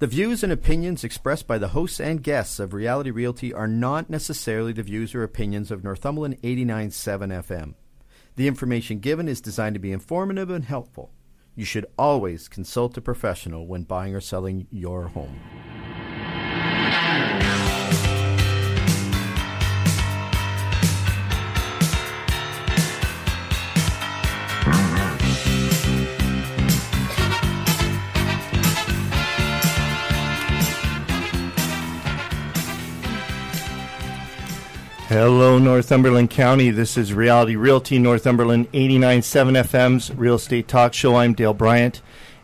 The views and opinions expressed by the hosts and guests of Reality Realty are not necessarily the views or opinions of Northumberland 89.7 FM. The information given is designed to be informative and helpful. You should always consult a professional when buying or selling your home. Hello, Northumberland County. This is Reality Realty Northumberland 89.7 FM's Real Estate Talk Show. I'm Dale Bryant,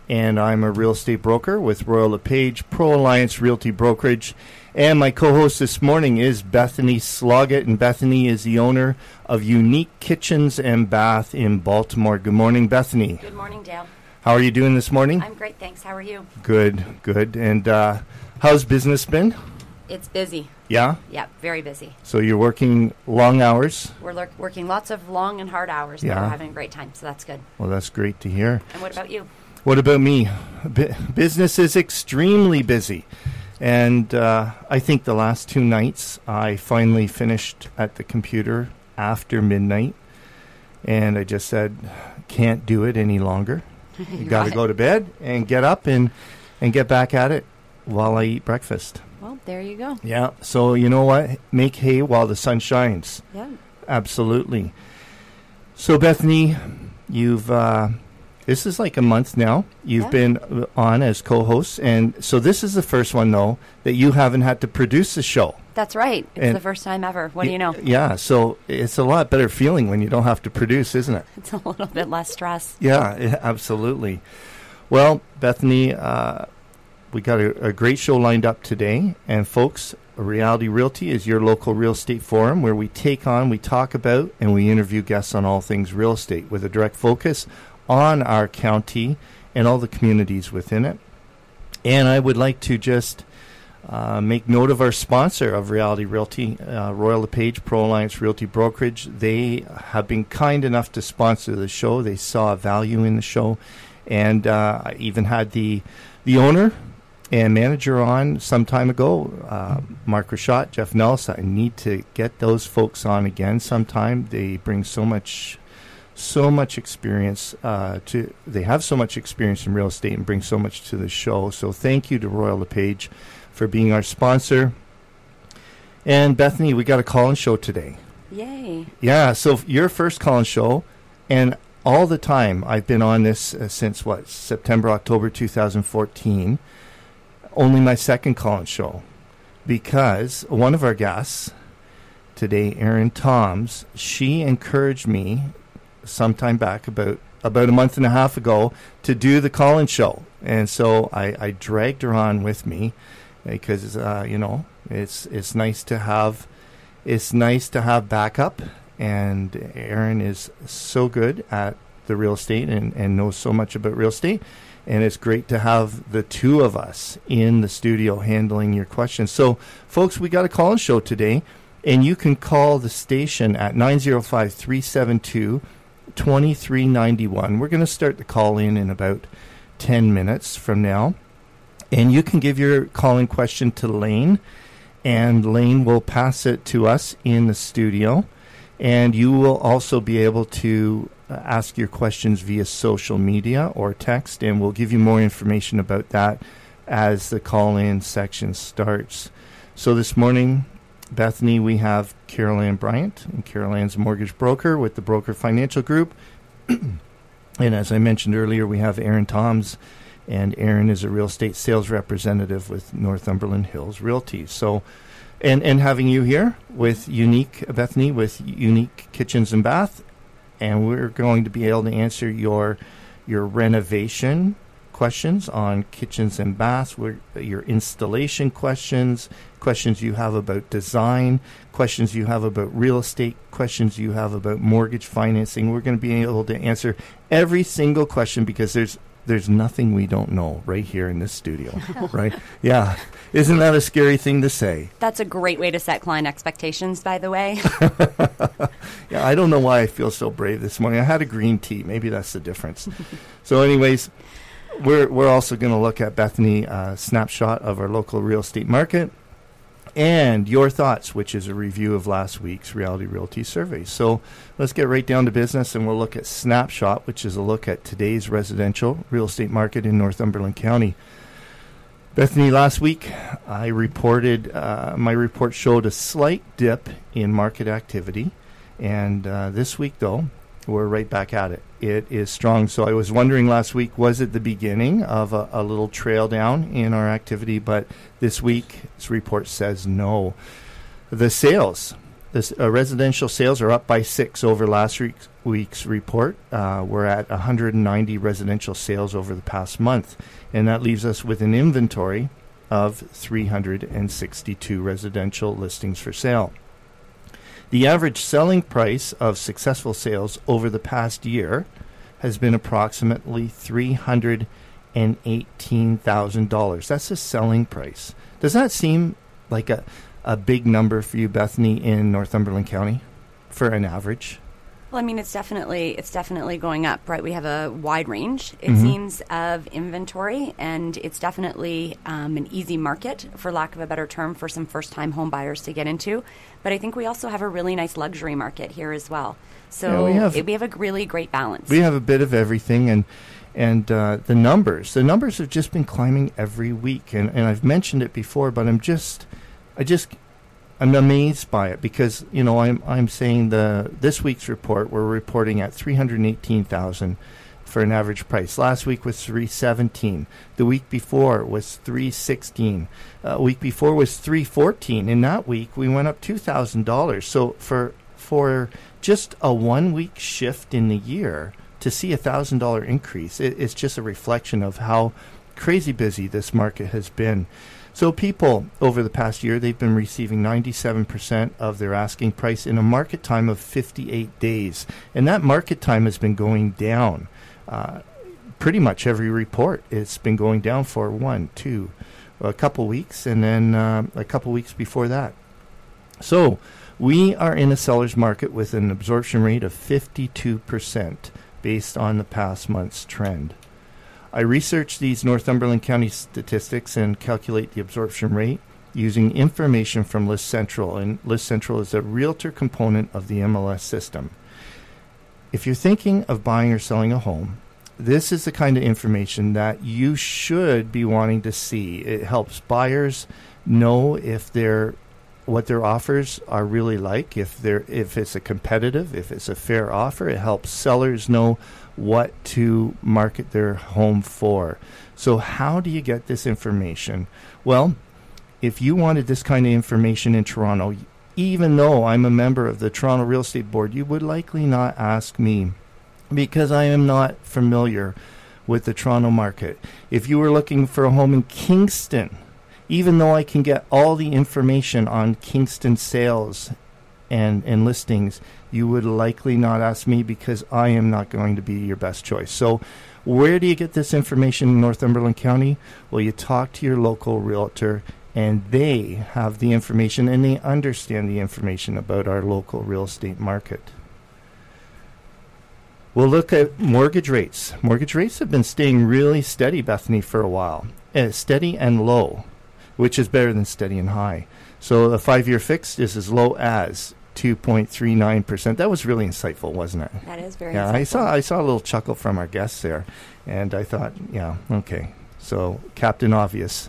and I'm a real estate broker with Royal LePage Pro Alliance Realty Brokerage. And my co host this morning is Bethany Sloggett, and Bethany is the owner of Unique Kitchens and Bath in Baltimore. Good morning, Bethany. Good morning, Dale. How are you doing this morning? I'm great, thanks. How are you? Good, good. And uh, how's business been? It's busy. Yeah? Yeah, very busy. So you're working long hours? We're working lots of long and hard hours, but Yeah. we're having a great time, so that's good. Well, that's great to hear. And what about you? What about me? Bu- business is extremely busy. And uh, I think the last two nights I finally finished at the computer after midnight. And I just said, can't do it any longer. You got to go to bed and get up and, and get back at it while I eat breakfast. There you go. Yeah. So, you know what? Make hay while the sun shines. Yeah. Absolutely. So, Bethany, you've uh, this is like a month now. You've Yeah. been on as co-host, and so this is the first one though that you haven't had to produce the show. That's right. It's And- the first time ever. What do you know? Yeah. So it's a lot better feeling when you don't have to produce, isn't it? It's a little bit less stress. Yeah, yeah, absolutely. Well, Bethany, uh, we got a, a great show lined up today. And, folks, Reality Realty is your local real estate forum where we take on, we talk about, and we interview guests on all things real estate with a direct focus on our county and all the communities within it. And I would like to just uh, make note of our sponsor of Reality Realty, uh, Royal LePage Pro Alliance Realty Brokerage. They have been kind enough to sponsor the show. They saw value in the show, and uh, I even had the the owner and manager on some time ago, uh, Mark Rashad, Jeff Nelson. I need to get those folks on again sometime. They bring so much so much experience uh, to they have so much experience in real estate and bring so much to the show so thank you to royal lepage for being our sponsor and bethany we got a call-in show today Yay. yeah so your first call-in show and all the time i've been on this uh, since what september october 2014 only my second call-in show because one of our guests today erin toms she encouraged me sometime back about about a month and a half ago to do the call-in show, and so I, I dragged her on with me because uh, you know it's it's nice to have it's nice to have backup, and Erin is so good at the real estate and, and knows so much about real estate. And it's great to have the two of us in the studio handling your questions. So, folks, we got a call in show today, and you can call the station at 905 372 2391. We're going to start the call in in about 10 minutes from now. And you can give your calling question to Lane, and Lane will pass it to us in the studio. And you will also be able to uh, ask your questions via social media or text, and we'll give you more information about that as the call in section starts. So this morning, Bethany, we have Carol Ann Bryant, and Carol Ann's mortgage broker with the Broker Financial Group. and as I mentioned earlier, we have Erin Toms, and Erin is a real estate sales representative with Northumberland Hills Realty. So, and and having you here with Unique Bethany with Unique Kitchens and Bath, and we're going to be able to answer your your renovation questions on kitchens and baths, your installation questions, questions you have about design, questions you have about real estate, questions you have about mortgage financing. We're going to be able to answer every single question because there's there's nothing we don't know right here in this studio, right? Yeah. Isn't that a scary thing to say? That's a great way to set client expectations, by the way. Yeah, I don't know why I feel so brave this morning. I had a green tea. Maybe that's the difference. so, anyways, we're we're also going to look at Bethany uh, snapshot of our local real estate market and your thoughts, which is a review of last week's Reality Realty survey. So let's get right down to business, and we'll look at snapshot, which is a look at today's residential real estate market in Northumberland County. Bethany, last week I reported, uh, my report showed a slight dip in market activity. And uh, this week, though, we're right back at it. It is strong. So I was wondering last week, was it the beginning of a, a little trail down in our activity? But this week, this report says no. The sales, this, uh, residential sales are up by six over last week's, week's report. Uh, we're at 190 residential sales over the past month and that leaves us with an inventory of 362 residential listings for sale. The average selling price of successful sales over the past year has been approximately $318,000. That's the selling price. Does that seem like a, a big number for you, Bethany, in Northumberland County for an average? Well, I mean, it's definitely it's definitely going up, right? We have a wide range, it mm-hmm. seems, of inventory, and it's definitely um, an easy market, for lack of a better term, for some first-time home buyers to get into. But I think we also have a really nice luxury market here as well. So yeah, we, have, it, we have a really great balance. We have a bit of everything, and and uh, the numbers, the numbers have just been climbing every week, and, and I've mentioned it before, but I'm just, I just I'm amazed by it because you know I'm I'm saying the this week's report we're reporting at 318,000 for an average price. Last week was 317. The week before was 316. A uh, week before was 314. In that week we went up $2,000. So for for just a one week shift in the year to see a thousand dollar increase, it, it's just a reflection of how crazy busy this market has been. So people over the past year, they've been receiving 97% of their asking price in a market time of 58 days. And that market time has been going down. Uh, pretty much every report, it's been going down for one, two, a couple weeks, and then uh, a couple weeks before that. So we are in a seller's market with an absorption rate of 52% based on the past month's trend. I research these Northumberland County statistics and calculate the absorption rate using information from List Central, and List Central is a realtor component of the MLS system. If you're thinking of buying or selling a home, this is the kind of information that you should be wanting to see. It helps buyers know if their what their offers are really like, if they're if it's a competitive, if it's a fair offer. It helps sellers know what to market their home for. So, how do you get this information? Well, if you wanted this kind of information in Toronto, even though I'm a member of the Toronto Real Estate Board, you would likely not ask me because I am not familiar with the Toronto market. If you were looking for a home in Kingston, even though I can get all the information on Kingston sales and, and listings, you would likely not ask me because I am not going to be your best choice. So, where do you get this information in Northumberland County? Well, you talk to your local realtor, and they have the information and they understand the information about our local real estate market. We'll look at mortgage rates. Mortgage rates have been staying really steady, Bethany, for a while. Uh, steady and low, which is better than steady and high. So the five year fixed is as low as 2.39%. That was really insightful, wasn't it? That is very yeah, insightful. I saw I saw a little chuckle from our guests there and I thought, yeah, okay. So, Captain Obvious.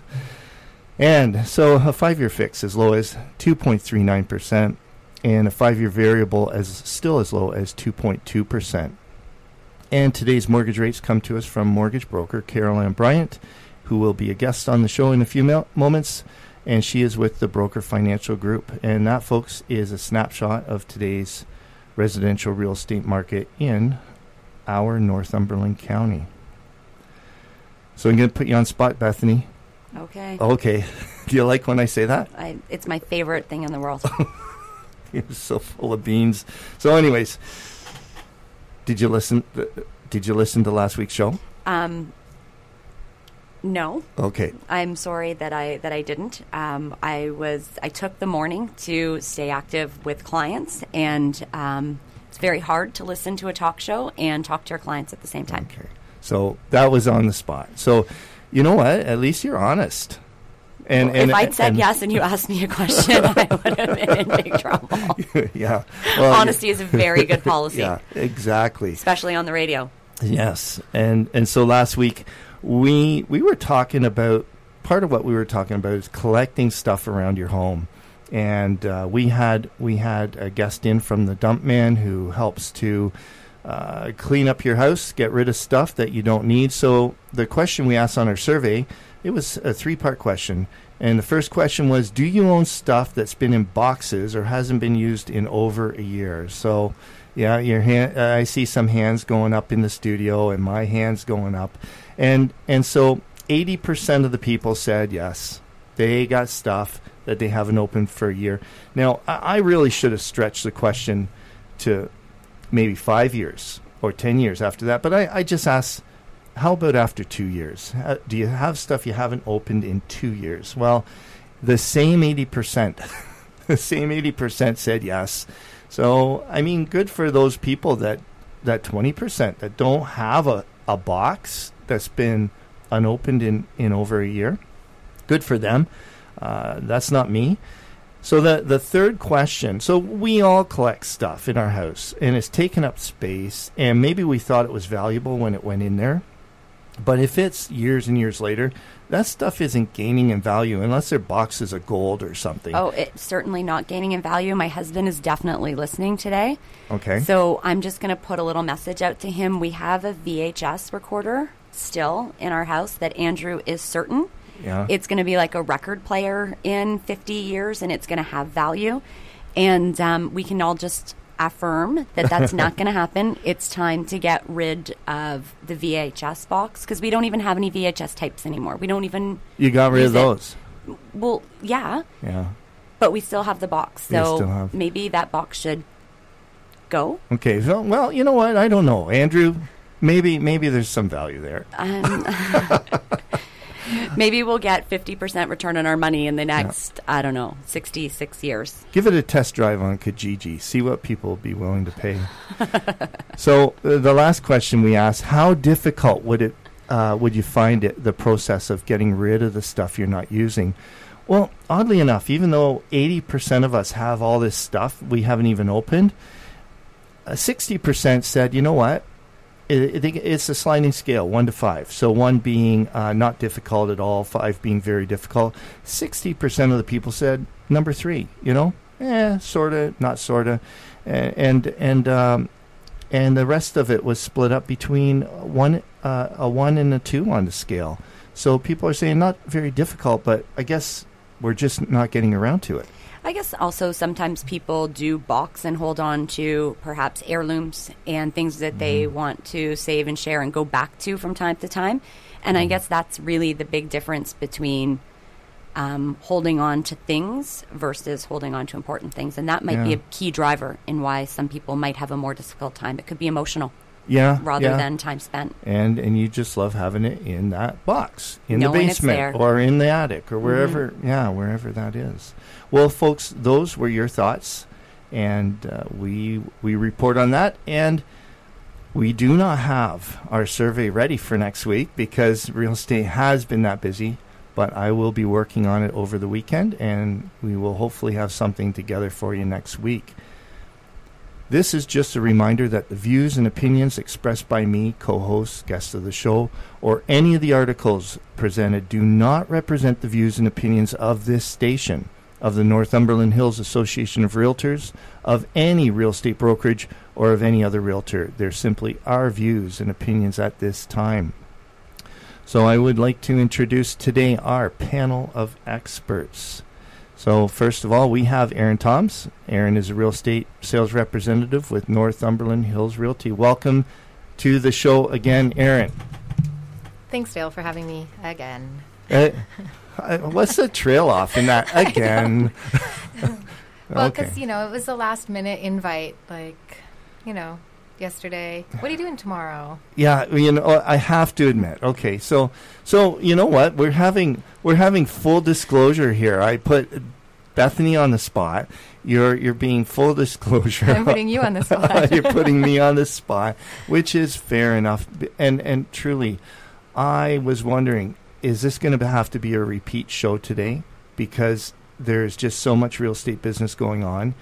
And so a 5-year fix as low as 2.39% and a 5-year variable as still as low as 2.2%. And today's mortgage rates come to us from mortgage broker Carol Ann Bryant, who will be a guest on the show in a few mo- moments and she is with the Broker Financial Group. And that, folks, is a snapshot of today's residential real estate market in our Northumberland County. So I'm going to put you on spot, Bethany. Okay. Okay. Do you like when I say that? I, it's my favorite thing in the world. You're so full of beans. So, anyways, did you listen? Did you listen to last week's show? Um, no. Okay. I'm sorry that I that I didn't. Um, I was I took the morning to stay active with clients, and um, it's very hard to listen to a talk show and talk to your clients at the same time. Okay. So that was on the spot. So, you know what? At least you're honest. And, well, and if I'd said and yes and you asked me a question, I would have been in big trouble. yeah. Well, Honesty yeah. is a very good policy. yeah, exactly. Especially on the radio. Yes. And and so last week we we were talking about part of what we were talking about is collecting stuff around your home. And uh, we had we had a guest in from the dump man who helps to uh, clean up your house, get rid of stuff that you don't need. So the question we asked on our survey, it was a three-part question, and the first question was, do you own stuff that's been in boxes or hasn't been used in over a year? So, yeah, your hand. Uh, I see some hands going up in the studio, and my hands going up, and and so eighty percent of the people said yes, they got stuff that they haven't opened for a year. Now, I, I really should have stretched the question to maybe five years or 10 years after that. But I, I just ask, how about after two years? Do you have stuff you haven't opened in two years? Well, the same 80%, the same 80% said yes. So, I mean, good for those people that, that 20% that don't have a, a box that's been unopened in, in over a year. Good for them. Uh, that's not me. So the the third question. So we all collect stuff in our house, and it's taken up space. And maybe we thought it was valuable when it went in there, but if it's years and years later, that stuff isn't gaining in value unless they're boxes of gold or something. Oh, it's certainly not gaining in value. My husband is definitely listening today. Okay. So I'm just going to put a little message out to him. We have a VHS recorder still in our house that Andrew is certain yeah. It's going to be like a record player in 50 years and it's going to have value. And um, we can all just affirm that that's not going to happen. It's time to get rid of the VHS box because we don't even have any VHS types anymore. We don't even. You got rid of those. It. Well, yeah. Yeah. But we still have the box, so maybe that box should go. Okay. So, well, you know what? I don't know, Andrew. Maybe maybe there's some value there. Um, Maybe we'll get 50% return on our money in the next, yeah. I don't know, 66 years. Give it a test drive on Kijiji. See what people will be willing to pay. so, uh, the last question we asked how difficult would it uh, would you find it the process of getting rid of the stuff you're not using? Well, oddly enough, even though 80% of us have all this stuff we haven't even opened, uh, 60% said, you know what? It, it, it's a sliding scale, one to five. So one being uh, not difficult at all, five being very difficult. Sixty percent of the people said number three. You know, eh, sorta, not sorta, and and um, and the rest of it was split up between one uh, a one and a two on the scale. So people are saying not very difficult, but I guess we're just not getting around to it. I guess also sometimes people do box and hold on to perhaps heirlooms and things that mm-hmm. they want to save and share and go back to from time to time. And mm-hmm. I guess that's really the big difference between um, holding on to things versus holding on to important things. And that might yeah. be a key driver in why some people might have a more difficult time. It could be emotional. Yeah. Rather yeah. than time spent. And and you just love having it in that box, in Knowing the basement or in the attic or wherever mm-hmm. yeah, wherever that is. Well, folks, those were your thoughts, and uh, we we report on that. And we do not have our survey ready for next week because real estate has been that busy. But I will be working on it over the weekend, and we will hopefully have something together for you next week. This is just a reminder that the views and opinions expressed by me, co hosts, guests of the show, or any of the articles presented do not represent the views and opinions of this station of the Northumberland Hills Association of Realtors, of any real estate brokerage, or of any other realtor. They're simply our views and opinions at this time. So I would like to introduce today our panel of experts. So, first of all, we have Erin Toms. Erin is a real estate sales representative with Northumberland Hills Realty. Welcome to the show again, Erin. Thanks, Dale, for having me again. Uh, what's the trail off in that again? well, because okay. you know it was a last minute invite, like you know yesterday. What are you doing tomorrow? Yeah, you know, uh, I have to admit. Okay, so so you know what? We're having we're having full disclosure here. I put Bethany on the spot. You're you're being full disclosure. I'm putting you on the spot. you're putting me on the spot, which is fair enough. And and truly, I was wondering, is this going to have to be a repeat show today? Because there's just so much real estate business going on,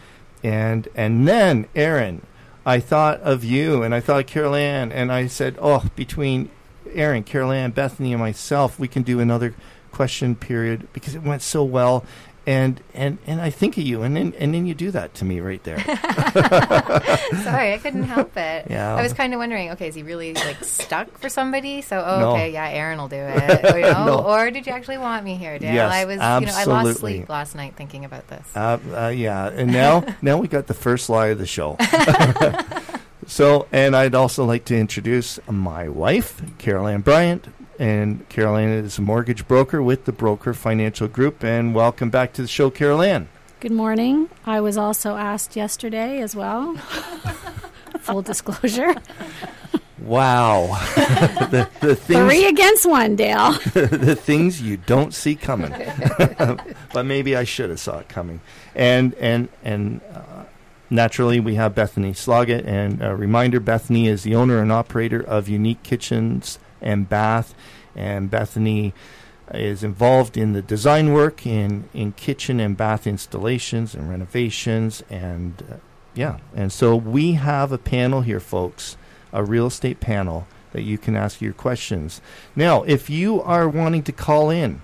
and and then Erin, I thought of you, and I thought of Carol Ann, and I said, oh, between Erin, Carol Ann, Bethany, and myself, we can do another question period because it went so well and and and I think of you, and then and then you do that to me right there. Sorry, I couldn't help it. Yeah, I was kind of wondering. Okay, is he really like stuck for somebody? So, oh, no. okay, yeah, Erin will do it. Or, you know, no. or did you actually want me here, Dan? Yes, I was, absolutely. you know, I lost sleep last night thinking about this. Uh, uh, yeah, and now now we got the first lie of the show. so, and I'd also like to introduce my wife, Carol Ann Bryant, and Carol Ann is a mortgage broker with the Broker Financial Group. And welcome back to the show, Carol Ann. Good morning. I was also asked yesterday as well. Full disclosure. Wow. the, the things, Three against one, Dale. the things you don't see coming. but maybe I should have saw it coming. And and and uh, naturally, we have Bethany Sloggett. And a reminder: Bethany is the owner and operator of Unique Kitchens and Bath. And Bethany is involved in the design work in, in kitchen and bath installations and renovations. And uh, yeah, and so we have a panel here, folks, a real estate panel that you can ask your questions. Now, if you are wanting to call in,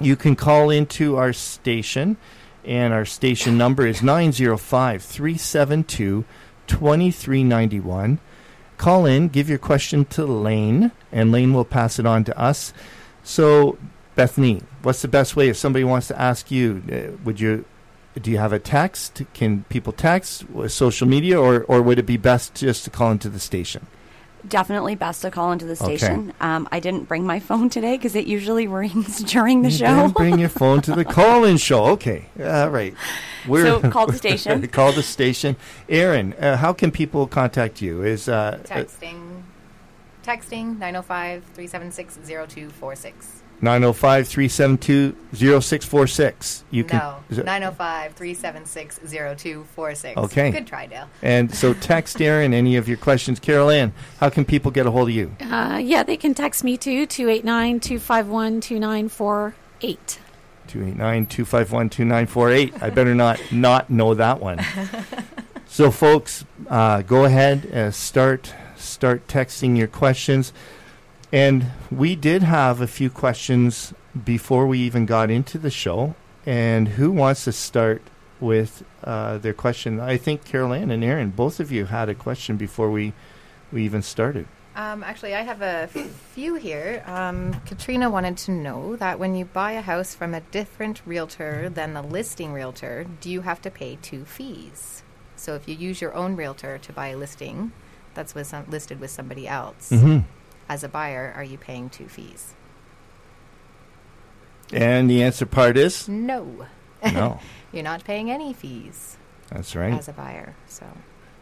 you can call into our station, and our station number is 905 372 2391. Call in, give your question to Lane, and Lane will pass it on to us. So, Bethany, what's the best way if somebody wants to ask you? Uh, would you do you have a text? Can people text, social media, or or would it be best just to call into the station? Definitely best to call into the station. Okay. Um, I didn't bring my phone today because it usually rings during the you show. bring your phone to the call-in show. Okay, all right. We're so call the station. call the station. Erin, uh, how can people contact you? Is uh, texting, texting 905-376-0246. 905 372 0646. You can. No, 905 376 0246. Okay. Good try, Dale. And so text Erin any of your questions. Carol Ann, how can people get a hold of you? Uh, yeah, they can text me too, 289 251 2948. 289 251 2948. I better not not know that one. so, folks, uh, go ahead and start start texting your questions. And we did have a few questions before we even got into the show. And who wants to start with uh, their question? I think Carol Ann and Erin, both of you had a question before we, we even started. Um, actually, I have a few here. Um, Katrina wanted to know that when you buy a house from a different realtor than the listing realtor, do you have to pay two fees? So if you use your own realtor to buy a listing that's with some, listed with somebody else, mm-hmm as a buyer, are you paying two fees? And the answer part is no. No. You're not paying any fees. That's right. As a buyer, so.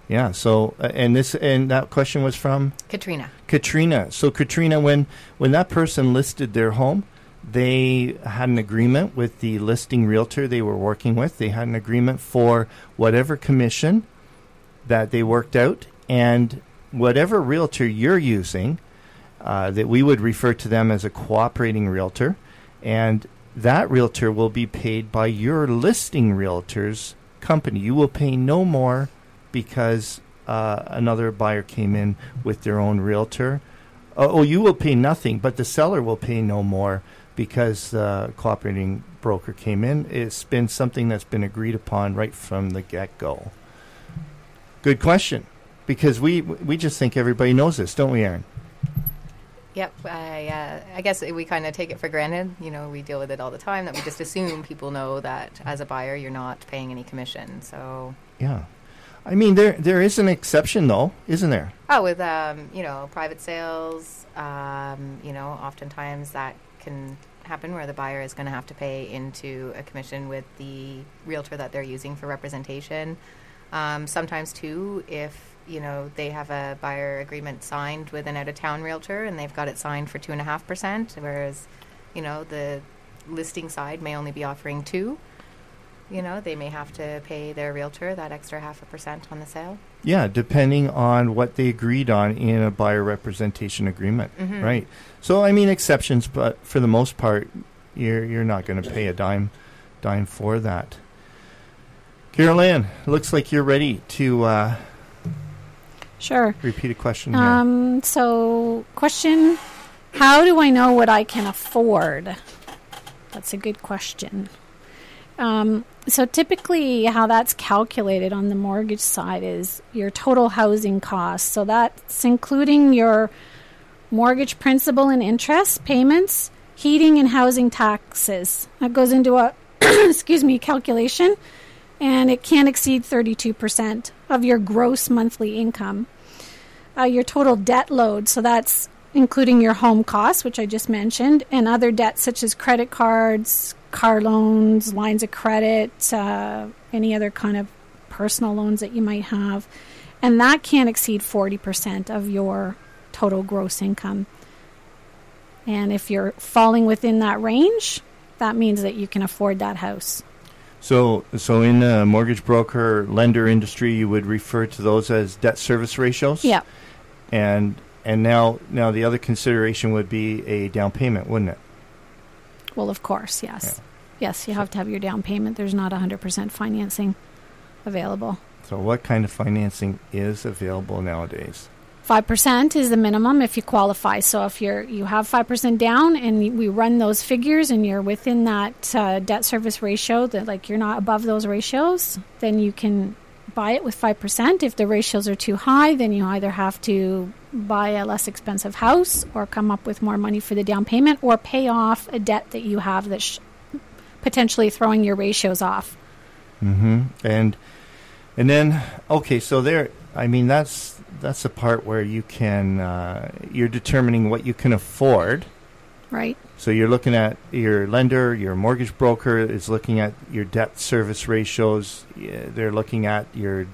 Yeah. So, uh, and this and that question was from Katrina. Katrina. So, Katrina, when when that person listed their home, they had an agreement with the listing realtor they were working with. They had an agreement for whatever commission that they worked out, and whatever realtor you're using uh, that we would refer to them as a cooperating realtor, and that realtor will be paid by your listing realtor's company. You will pay no more because uh, another buyer came in with their own realtor. Uh, oh, you will pay nothing, but the seller will pay no more because the cooperating broker came in. It's been something that's been agreed upon right from the get go. Good question, because we we just think everybody knows this, don't we, Erin? Yep, I, uh, I guess we kind of take it for granted. You know, we deal with it all the time that we just assume people know that as a buyer you're not paying any commission. So yeah, I mean there there is an exception though, isn't there? Oh, with um, you know private sales, um, you know, oftentimes that can happen where the buyer is going to have to pay into a commission with the realtor that they're using for representation. Um, sometimes too, if you know, they have a buyer agreement signed with an out of town realtor and they've got it signed for two and a half percent, whereas, you know, the listing side may only be offering two. You know, they may have to pay their realtor that extra half a percent on the sale. Yeah, depending on what they agreed on in a buyer representation agreement, Mhm. right? So I mean exceptions, but for the most part, you're you're not going to pay a dime dime for that. Carol Ann, looks like you're ready to uh, Sure. repeat a question here. Um, so, question How do I know what I can afford? That's a good question. Um, so, typically, how that's calculated on the mortgage side is your total housing costs. So, that's including your mortgage principal and interest payments, heating and housing taxes. That goes into a, excuse me, calculation, and it can't exceed 32% of your gross monthly income uh, your total debt load. So that's including your home costs, which I just mentioned, and other debts such as credit cards, car loans, lines of credit, uh, any other kind of personal loans that you might have. And that can't exceed 40% of your total gross income. And if you're falling within that range, that means that you can afford that house. So so in the mortgage broker lender industry, you would refer to those as debt service ratios. Yeah. and and now now the other consideration would be a down payment, wouldn't it? Well, of course, yes. Yes, you have to have your down payment. There's not 100% financing available. So what kind of financing is available nowadays? Five percent is the minimum if you qualify. So if you're you have five percent down, and we run those figures, and you're within that uh, debt service ratio, that like you're not above those ratios, then you can buy it with five percent. If the ratios are too high, then you either have to buy a less expensive house, or come up with more money for the down payment, or pay off a debt that you have that's sh- potentially throwing your ratios off. Mm-hmm. And and then okay, so there. I mean, that's that's the part where you can uh, you're determining what you can afford. Right. So you're looking at your lender, your mortgage broker is looking at your debt service ratios. They're looking at your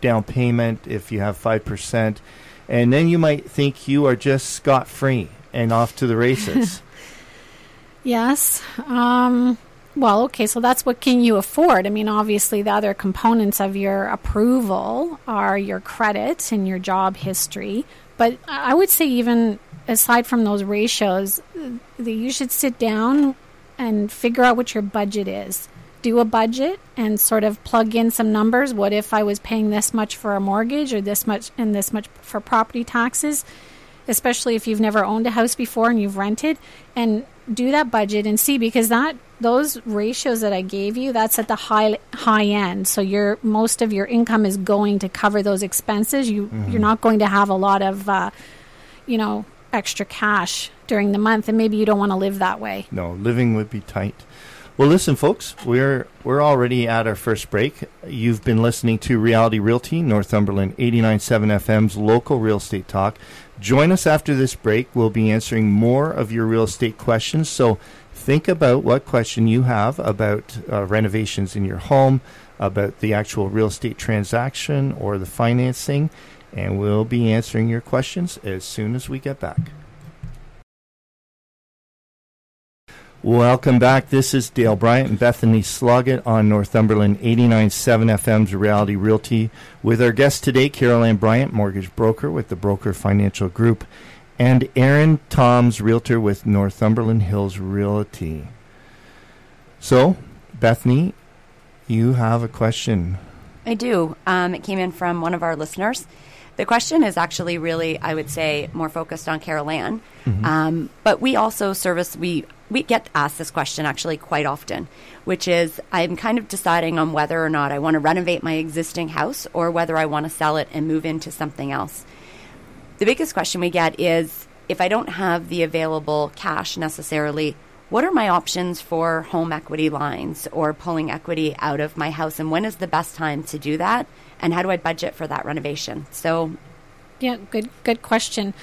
down payment if you have five percent, and then you might think you are just scot free and off to the races. Yes. Um, well, okay, so that's what can you afford? I mean, obviously, the other components of your approval are your credit and your job history. But I would say, even aside from those ratios, uh, that you should sit down and figure out what your budget is. Do a budget and sort of plug in some numbers. What if I was paying this much for a mortgage or this much and this much for property taxes? especially if you've never owned a house before and you've rented and do that budget and see because that those ratios that I gave you that's at the high high end so your most of your income is going to cover those expenses you you're not going to have a lot of uh, you know extra cash during the month and maybe you don't want to live that way No, living would be tight. Well, listen, folks, we're we're already at our first break. You've been listening to Reality Realty, Northumberland 89.7 FM's local real estate talk. Join us after this break. We'll be answering more of your real estate questions. So think about what question you have about uh, renovations in your home, about the actual real estate transaction or the financing, and we'll be answering your questions as soon as we get back. Welcome back. This is Dale Bryant and Bethany Sloggett on Northumberland 89.7 FM's Reality Realty with our guest today, Carol Ann Bryant, mortgage broker with the Broker Financial Group, and Erin Toms, realtor with Northumberland Hills Realty. So, Bethany, you have a question. I do. Um, it came in from one of our listeners. The question is actually really, I would say, more focused on Carol Ann. Um, but we also service, we, we get asked this question actually quite often, which is I'm kind of deciding on whether or not I want to renovate my existing house or whether I want to sell it and move into something else. The biggest question we get is if I don't have the available cash necessarily, what are my options for home equity lines or pulling equity out of my house? And when is the best time to do that? And how do I budget for that renovation? So, Yeah, good good question.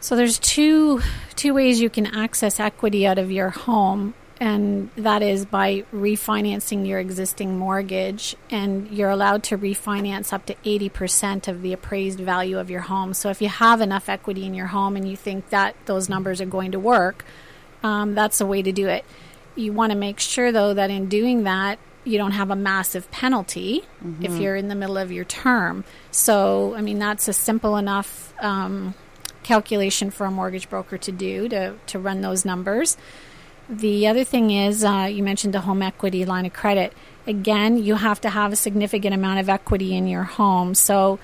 So there's two two ways you can access equity out of your home and that is by refinancing your existing mortgage and you're allowed to refinance up to 80% of the appraised value of your home. So if you have enough equity in your home and you think that those numbers are going to work, um, that's a way to do it. you want to make sure though that in doing that you don't have a massive penalty Mm-hmm. if you're in the middle of your term. So, I mean, that's a simple enough um, calculation for a mortgage broker to do to, to run those numbers. The other thing is, uh, you mentioned a home equity line of credit. Again, you have to have a significant amount of equity in your home. So,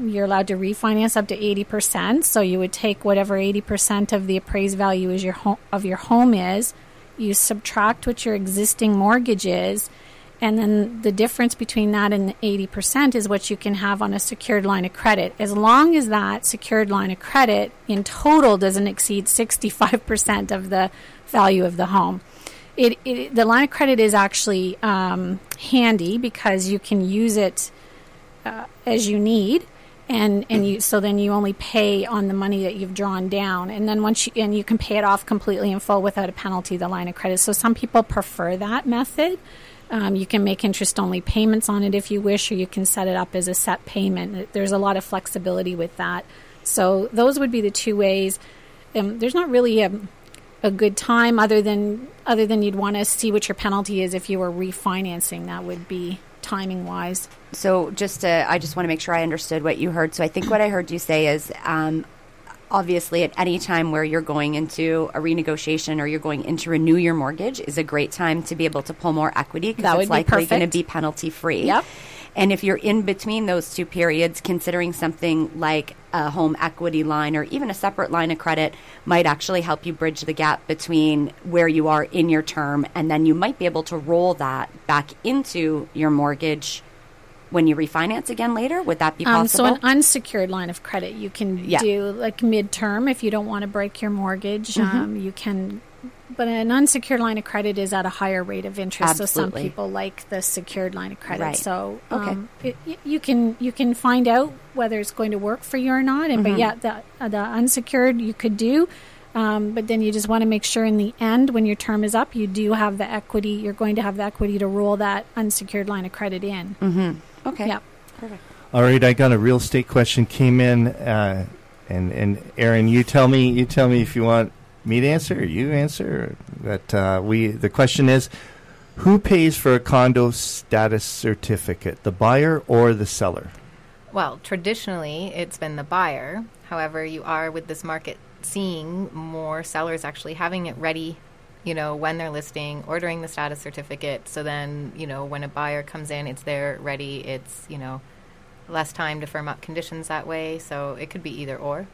you're allowed to refinance up to 80%. So, you would take whatever 80% of the appraised value is your home, of your home is, you subtract what your existing mortgage is, and then the difference between that and the 80% is what you can have on a secured line of credit. As long as that secured line of credit in total doesn't exceed 65% of the value of the home. It, it, the line of credit is actually um, handy because you can use it uh, as you need and and you so then you only pay on the money that you've drawn down. And then once you and you can pay it off completely in full without a penalty the line of credit. So some people prefer that method. Um, you can make interest only payments on it if you wish or you can set it up as a set payment. There's a lot of flexibility with that. So those would be the two ways. Um, there's not really a, a good time other than other than you'd want to see what your penalty is if you were refinancing that would be timing wise So just to, I just want to make sure I understood what you heard. So I think what I heard you say is, um, obviously, at any time where you're going into a renegotiation or you're going in to renew your mortgage is a great time to be able to pull more equity because it's be likely going to be penalty free. Yep. And if you're in between those two periods, considering something like a home equity line or even a separate line of credit might actually help you bridge the gap between where you are in your term, and then you might be able to roll that back into your mortgage when you refinance again later. Would that be possible? Um, so an unsecured line of credit you can Yeah. do like midterm if you don't want to break your mortgage. Mm-hmm. Um, you can, but an unsecured line of credit is at a higher rate of interest. So some people like the secured line of credit. Right. So Okay. um, it, you can you can find out whether it's going to work for you or not. And Mm-hmm. but yeah, the uh, the unsecured you could do. Um, but then you just want to make sure in the end, when your term is up, you do have the equity. You're going to have the equity to roll that unsecured line of credit in. okay. Yeah. Perfect. All right, I got a real estate question came in, uh, and and Erin, you tell me you tell me if you want me to answer or you answer. But uh, we the question is, who pays for a condo status certificate, the buyer or the seller? Well, traditionally, it's been the buyer. However, you are with this market seeing more sellers actually having it ready, you know, when they're listing, ordering the status certificate. So then, you know, when a buyer comes in, it's there ready. It's, you know, less time to firm up conditions that way. So it could be either or,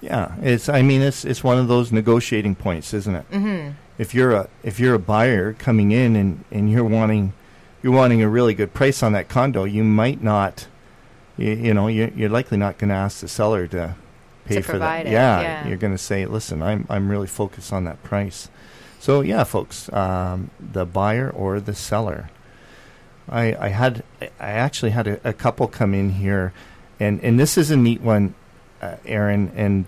Yeah, it's. I mean, it's it's one of those negotiating points, isn't it? mhm. If you're a if you're a buyer coming in and, and you're wanting you're wanting a really good price on that condo, you might not. You, you know, you're, you're likely not going to ask the seller to pay To for that. it, Yeah, yeah. you're going to say, "Listen, I'm I'm really focused on that price." So yeah, folks, um, the buyer or the seller. I I had I actually had a, a couple come in here, and and this is a neat one, uh, Erin, and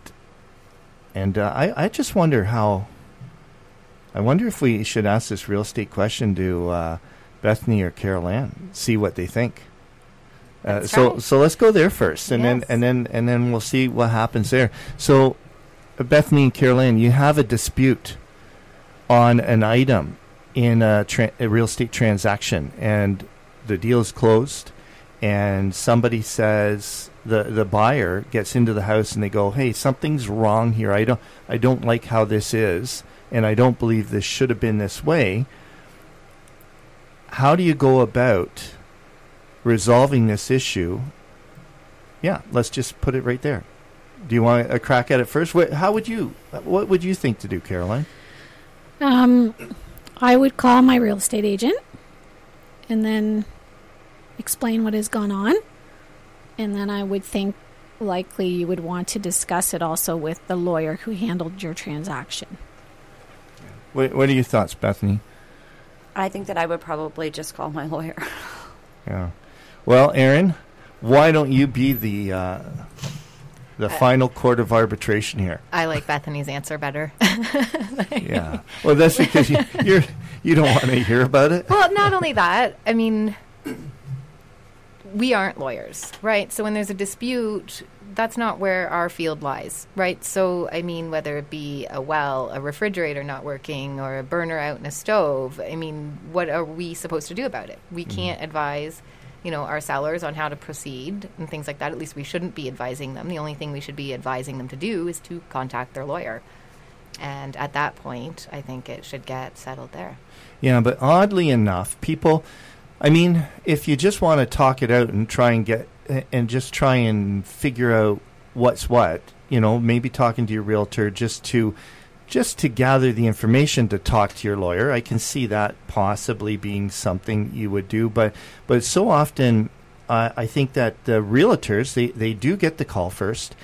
and uh, I I just wonder how. I wonder if we should ask this real estate question to uh, Bethany or Carol Ann, see what they think. Uh, so try. so let's go there first, and then and then and then we'll see what happens there. So, uh, Bethany and Carol Ann, you have a dispute on an item in a, tra- a real estate transaction, and the deal is closed, and somebody says the the buyer gets into the house and they go, "Hey, something's wrong here. I don't I don't like how this is, and I don't believe this should have been this way." How do you go about resolving this issue? Yeah, let's just put it right there. Do you want a crack at it first? Wh- How would you? What would you think to do, Carol Ann? Um, I would call my real estate agent and then explain what has gone on. And then I would think likely you would want to discuss it also with the lawyer who handled your transaction. What, what are your thoughts, Bethany? I think that I would probably just call my lawyer. Yeah. Well, Erin, why don't you be the uh, the final court of arbitration here? I like Bethany's answer better. Yeah. Well, that's because you, you're you don't want to hear about it. well, not only that, I mean, we aren't lawyers, right? So when there's a dispute, that's not where our field lies, right? So, I mean, whether it be a well, a refrigerator not working, or a burner out in a stove, I mean, what are we supposed to do about it? We mm-hmm. can't advise, you know, our sellers on how to proceed and things like that. At least we shouldn't be advising them. The only thing we should be advising them to do is to contact their lawyer. And at that point, I think it should get settled there. Yeah, but oddly enough, people. I mean, if you just want to talk it out and try and get and just try and figure out what's what, you know, maybe talking to your realtor just to just to gather the information to talk to your lawyer. I can see that possibly being something you would do, but but so often uh, I think that the realtors they, they do get the call first,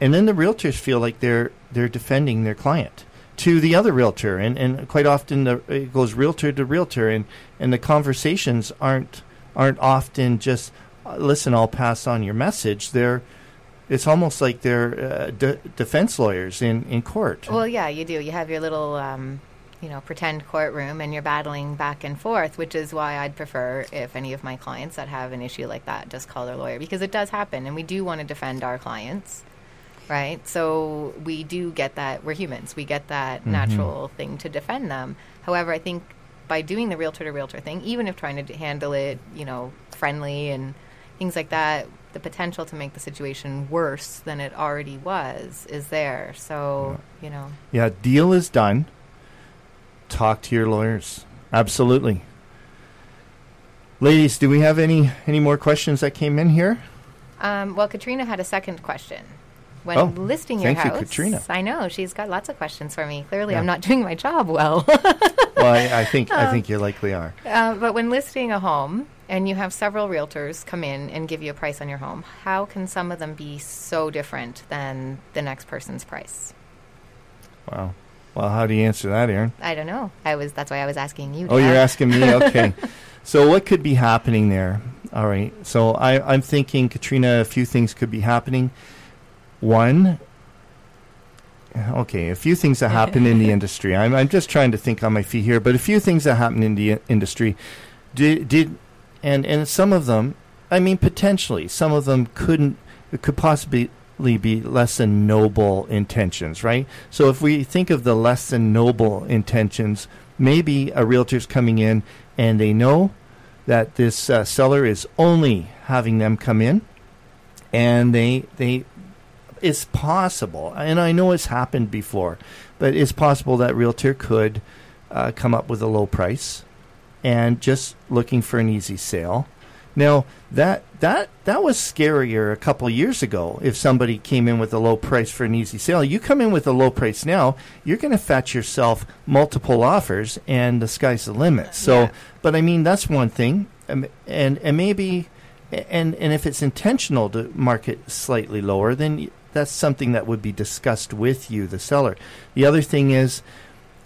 and then the realtors feel like they're they're defending their client to the other realtor, and, and quite often the, it goes realtor to realtor, and, and the conversations aren't aren't often just uh, listen. I'll pass on your message. They're it's almost like they're uh, de- defense lawyers in, in court. Well, yeah, you do. You have your little, um, you know, pretend courtroom, and you're battling back and forth, which is why I'd prefer if any of my clients that have an issue like that just call their lawyer because it does happen, and we do want to defend our clients, right? So we do get that we're humans. We get that natural thing to defend them. However, I think by doing the realtor to realtor thing, even if trying to handle it, you know, friendly and things like that, the potential to make the situation worse than it already was is there. So, you know, Yeah, deal is done. Talk to your lawyers. Absolutely. Ladies, do we have any any more questions that came in here? Um, well, Katrina had a second question. When Oh, listing your thank you, house, Katrina. I know she's got lots of questions for me. Clearly, Yeah. I'm not doing my job well. Well, I, I think I think you likely are. uh, but when listing a home and you have several realtors come in and give you a price on your home, how can some of them be so different than the next person's price? Wow. Well, how do you answer that, Erin? I don't know. I was that's why I was asking you. Oh, you're asking me. Okay. so what could be happening there? All right. So I, I'm thinking, Katrina, a few things could be happening. One. Okay, a few things that happen in the industry. I'm, I'm just trying to think on my feet here, but a few things that happen in the industry did, did and and some of them, I mean, potentially, some of them couldn't, could possibly be less than noble intentions, right? So if we think of the less than noble intentions, maybe a realtor's coming in and they know that this uh, seller is only having them come in, and they they it's possible, and I know it's happened before, but it's possible that realtor could uh, come up with a low price and just looking for an easy sale. Now that that that was scarier a couple years ago. If somebody came in with a low price for an easy sale, you come in with a low price now, you're going to fetch yourself multiple offers, and the sky's the limit. So, Yeah. but I mean that's one thing, um, and and maybe, and and if it's intentional to market slightly lower, then that's something that would be discussed with you, the seller. The other thing is.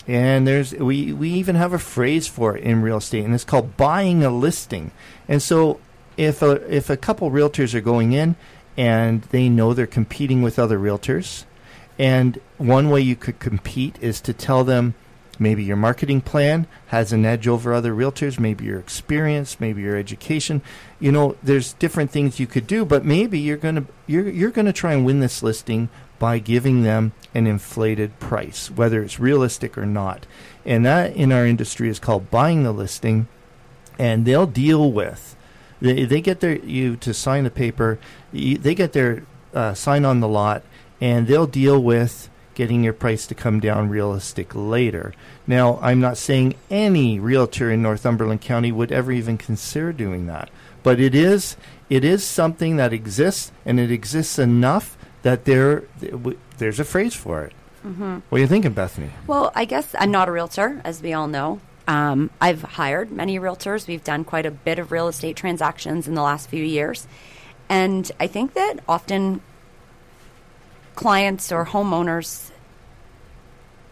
And there's we we even have a phrase for it in real estate, and it's called buying a listing. And so if a if a couple realtors are going in and they know they're competing with other realtors, and one way you could compete is to tell them maybe your marketing plan has an edge over other realtors, maybe your experience, maybe your education. You know, there's different things you could do, but maybe you're going to you're you're going to try and win this listing by giving them an inflated price, whether it's realistic or not. And that in our industry is called buying the listing, and they'll deal with. They, they get their you to sign the paper. You, they get their uh, sign on the lot, and they'll deal with getting your price to come down realistic later. Now, I'm not saying any realtor in Northumberland County would ever even consider doing that, but it is it is something that exists, and it exists enough that there there's a phrase for it. Mm-hmm. What are you thinking, Bethany? Well, I guess I'm not a realtor, as we all know. Um, I've hired many realtors. We've done quite a bit of real estate transactions in the last few years. And I think that often clients or homeowners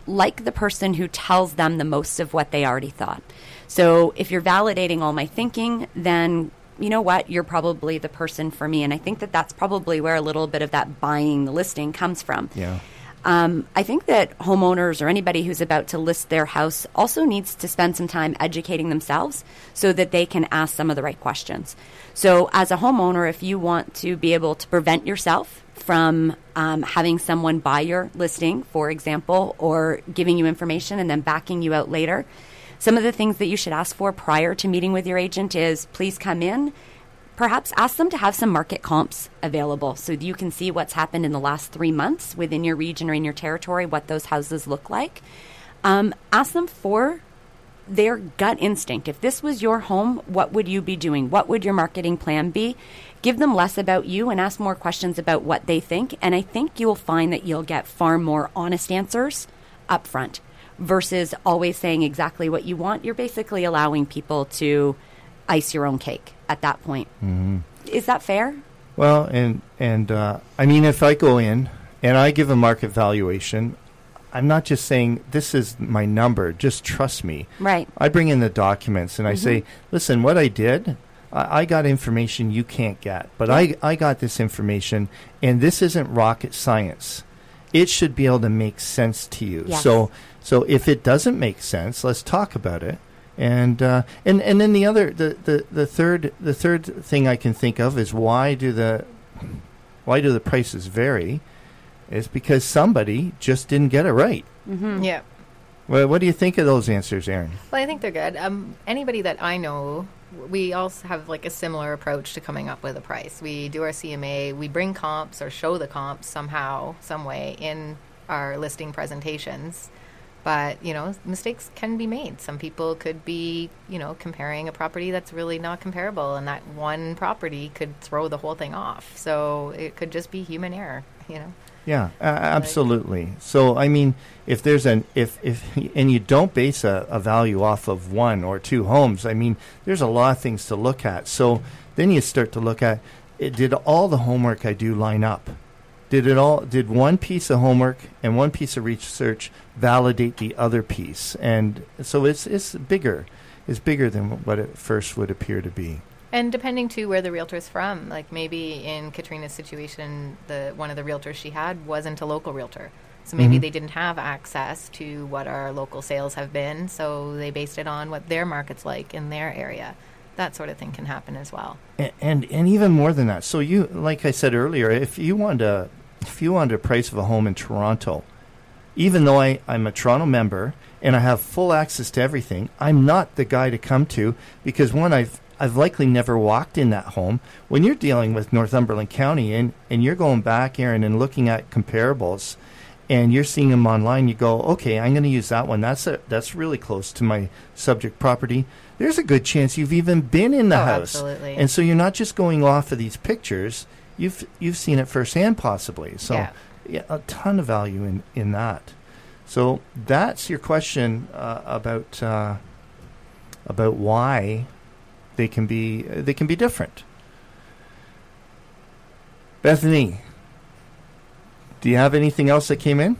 like the person who tells them the most of what they already thought. So if you're validating all my thinking, then you know what? You're probably the person for me. And I think that that's probably where a little bit of that buying the listing comes from. Yeah. Um, I think that homeowners or anybody who's about to list their house also needs to spend some time educating themselves so that they can ask some of the right questions. So, as a homeowner, if you want to be able to prevent yourself from um, having someone buy your listing, for example, or giving you information and then backing you out later, some of the things that you should ask for prior to meeting with your agent is please come in perhaps ask them to have some market comps available so you can see what's happened in the last three months within your region or in your territory, what those houses look like. Um, ask them for their gut instinct. If this was your home, what would you be doing? What would your marketing plan be? Give them less about you and ask more questions about what they think. And I think you'll find that you'll get far more honest answers up front versus always saying exactly what you want. You're basically allowing people to ice your own cake at that point. Mm-hmm. Is that fair? Well, and and uh, I mean, if I go in and I give a market valuation, I'm not just saying this is my number. Just trust me. Right. I bring in the documents and I mm-hmm. say, listen, what I did. I, I got information you can't get, but yeah. I, I got this information, and this isn't rocket science. It should be able to make sense to you. Yes. So, so if it doesn't make sense, let's talk about it and uh, and and then the other the, the, the third the third thing I can think of is why do the why do the prices vary? Is because somebody just didn't get it right. Mm-hmm. Yeah. Well, what do you think of those answers, Erin? Well, I think they're good. Um, anybody that I know, we also have like a similar approach to coming up with a price. We do our CMA, we bring comps or show the comps somehow, some way in our listing presentations. But you know mistakes can be made. Some people could be you know comparing a property that's really not comparable and that one property could throw the whole thing off. So it could just be human error you know yeah uh, absolutely. So i mean if there's an if if and you don't base a, a value off of one or two homes i mean there's a lot of things to look at. So then you start to look at it, did all the homework i do line up? Did it all did one piece of homework and one piece of research validate the other piece? And so it's it's bigger. It's bigger than what it first would appear to be and depending too where the realtor's from like maybe in katrina's situation the one of the realtors she had wasn't a local realtor. So maybe mm-hmm. they didn't have access to what our local sales have been so they based it on what their market's like in their area. That sort of thing can happen as well. And, and and even more than that so you like i said earlier if you want to if you wanted a price of a home in Toronto, even though I, I'm a Toronto member and I have full access to everything, I'm not the guy to come to because one, I've I've likely never walked in that home. When you're dealing with Northumberland County and, and you're going back, Erin, and looking at comparables and you're seeing them online, you go, okay, I'm going to use that one. That's a, that's really close to my subject property. There's a good chance you've even been in the oh, house. Absolutely. And so you're not just going off of these pictures you've you've seen it firsthand, possibly. So, yeah, yeah a ton of value in in that. So that's your question uh, about uh, about why they can be uh, they can be different. Bethany, do you have anything else that came in?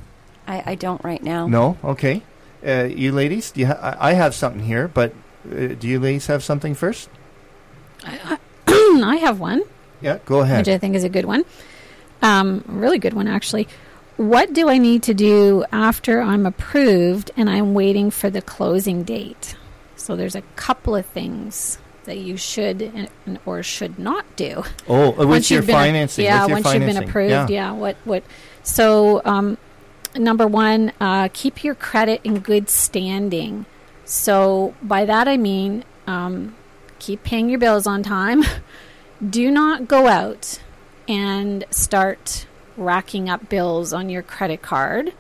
I, I don't right now. No. Okay. Uh, you ladies, do you ha- I, I have something here, but uh, do you ladies have something first? I, I, I have one. Yeah, go ahead. Which I think is a good one. Um, really good one, actually. What do I need to do after I'm approved and I'm waiting for the closing date? So there's a couple of things that you should or should not do. Oh, uh, once your financing. A, yeah, once financing. you've been approved. Yeah. yeah. What? What? So, um, number one, uh, keep your credit in good standing. So by that I mean um, keep paying your bills on time. do not go out and start racking up bills on your credit card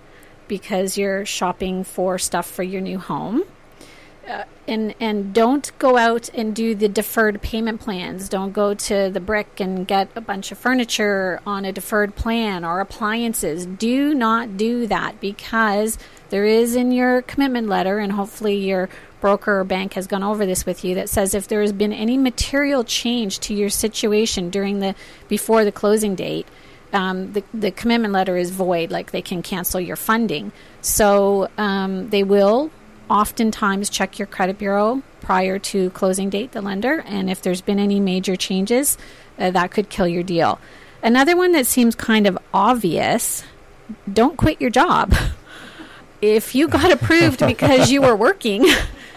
because you're shopping for stuff for your new home. Uh, and and don't go out and do the deferred payment plans. Don't go to the brick and get a bunch of furniture on a deferred plan or appliances. Do not do that because there is in your commitment letter, and hopefully your broker or bank has gone over this with you that says if there has been any material change to your situation during the before the closing date, um, the, the commitment letter is void, like they can cancel your funding. So um, they will oftentimes check your credit bureau prior to closing date, the lender, and if there's been any major changes, uh, that could kill your deal. Another one that seems kind of obvious don't quit your job. if you got approved because you were working,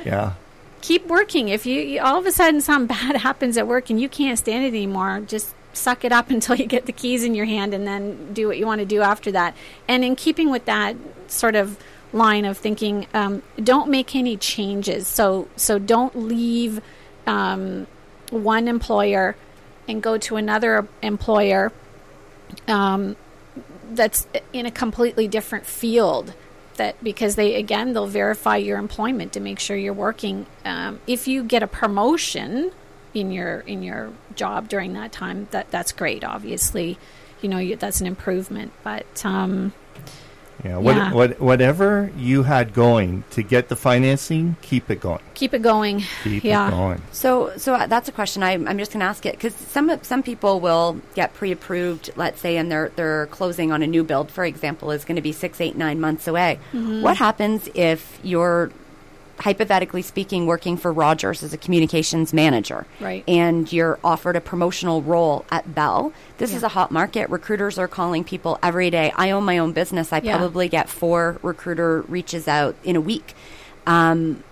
Yeah. keep working. If you, you all of a sudden something bad happens at work and you can't stand it anymore, just suck it up until you get the keys in your hand and then do what you want to do after that. And in keeping with that sort of line of thinking, um, don't make any changes. So so don't leave um, one employer and go to another employer um, that's in a completely different field that because they again they'll verify your employment to make sure you're working um, if you get a promotion in your in your job during that time that that's great obviously you know you, that's an improvement but Yeah. What, Yeah. What, whatever you had going to get the financing, keep it going. keep it going Keep Yeah. it going. So, so uh, that's a question. I, I'm just going to ask it because some some people will get pre-approved. Let's say, and their their closing on a new build, for example, is going to be six, eight, nine months away. Mm-hmm. What happens if you're hypothetically speaking working for Rogers as a communications manager, Right. And you're offered a promotional role at Bell. This is a hot market. Recruiters are calling people every day. I own my own business. I Yeah. probably get four recruiter reaches out in a week. Um,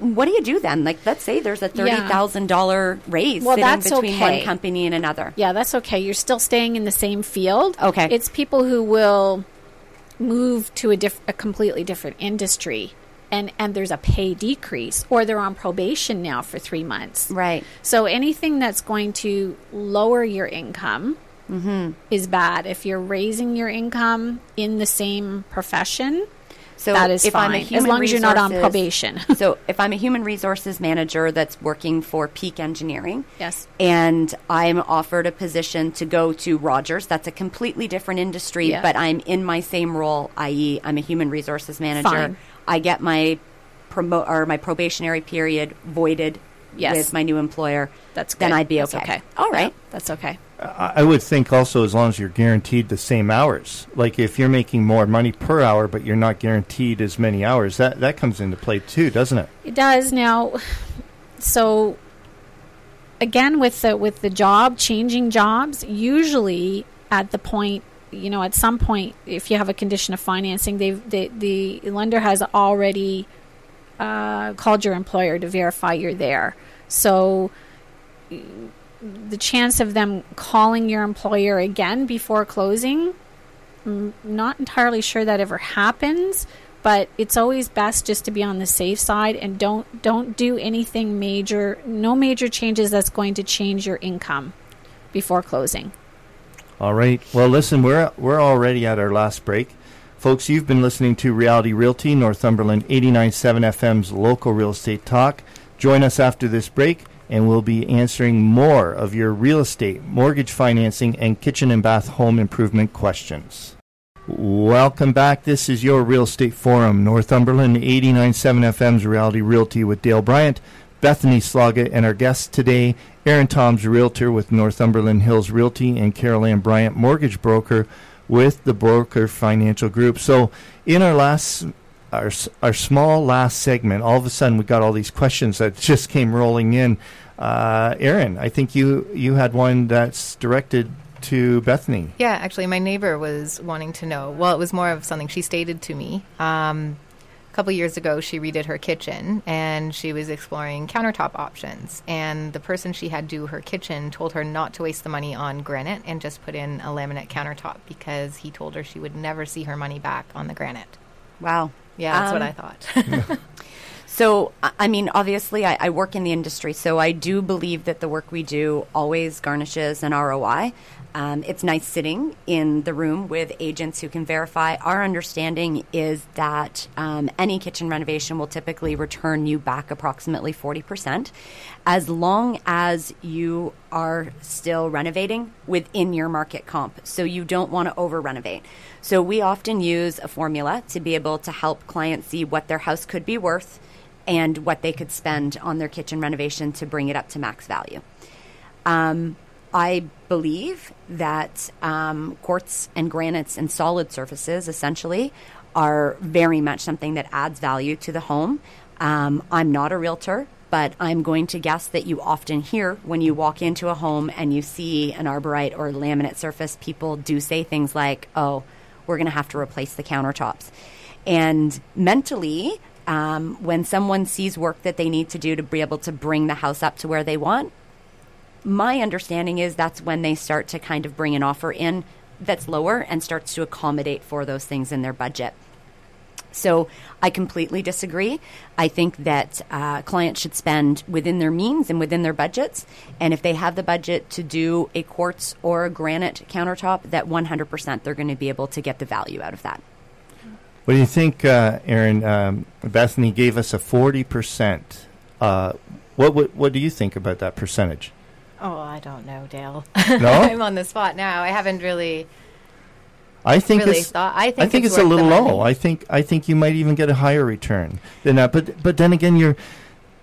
what do you do then? Like, let's say there's a thirty Yeah. thousand dollar raise Well, sitting that's between okay. one company and another. Yeah, that's okay. You're still staying in the same field. Okay. It's people who will move to a diff- a completely different industry and and there's a pay decrease or they're on probation now for 3 months. Right. So anything that's going to lower your income Mm-hmm. is bad. If you're raising your income in the same profession, So that is if fine I'm a as long as you're not on probation. so if I'm a human resources manager that's working for Peak Engineering, yes. and I'm offered a position to go to Rogers. That's a completely different industry, Yeah. but I'm in my same role, i.e., I'm a human resources manager. Fine. I get my promo or my probationary period voided Yes. with my new employer. That's then. I'd be okay. okay. All right. Yeah, that's okay. I I would think also as long as you're guaranteed the same hours. Like if you're making more money per hour, but you're not guaranteed as many hours, that, that comes into play too, doesn't it? It does now. So again, with the with the job changing jobs, usually at the point, you know, at some point, if you have a condition of financing, they've the the lender has already uh, called your employer to verify you're there. So the chance of them calling your employer again before closing, I'm not entirely sure that ever happens but it's always best just to be on the safe side and don't don't do anything major no major changes that's going to change your income before closing All right. Well, listen, we're we're already at our last break. Folks, you've been listening to Reality Realty, Northumberland 89.7 FM's local real estate talk. Join us after this break, and we'll be answering more of your real estate, mortgage financing, and kitchen and bath home improvement questions. Welcome back. This is your Real Estate Forum, Northumberland 89.7 FM's Reality Realty with Dale Bryant, Bethany Sloggett, and our guest today, Erin Toms, Realtor with Northumberland Hills Realty, and Carol Ann Bryant, Mortgage Broker with the Broker Financial Group. So, in our last, our, our small last segment, all of a sudden we got all these questions that just came rolling in. Uh, Erin, I think you, you had one that's directed to Bethany. Yeah, actually, my neighbor was wanting to know. Well, it was more of something she stated to me. Um, a couple years ago, she redid her kitchen and she was exploring countertop options. And the person she had do her kitchen told her not to waste the money on granite and just put in a laminate countertop because he told her she would never see her money back on the granite. Wow. Yeah, that's what Um, I thought. So, I I mean, obviously, I, I work in the industry, so I do believe that the work we do always garnishes an ROI. Um, it's nice sitting in the room with agents who can verify. Our understanding is that um, any kitchen renovation will typically return you back approximately 40%, as long as you are still renovating within your market comp. So you don't want to over renovate. So we often use a formula to be able to help clients see what their house could be worth and what they could spend on their kitchen renovation to bring it up to max value. Um, I believe that um, quartz and granites and solid surfaces essentially are very much something that adds value to the home. Um, I'm not a realtor, but I'm going to guess that you often hear when you walk into a home and you see an arborite or laminate surface, people do say things like, oh, we're going to have to replace the countertops. And mentally, um, when someone sees work that they need to do to be able to bring the house up to where they want, my understanding is that's when they start to kind of bring an offer in that's lower and starts to accommodate for those things in their budget. So I completely disagree. I think that uh, clients should spend within their means and within their budgets. And if they have the budget to do a quartz or a granite countertop, that 100% they're going to be able to get the value out of that. What do you think, uh, Erin? Um, Bethany gave us a 40%. Uh, what, what, what do you think about that percentage? Oh, I don't know, Dale. No? I'm on the spot now. I haven't really. I think really it's thought. I think, I think it's, it's, a little low. I think I think you might even get a higher return than that. But but then again, you're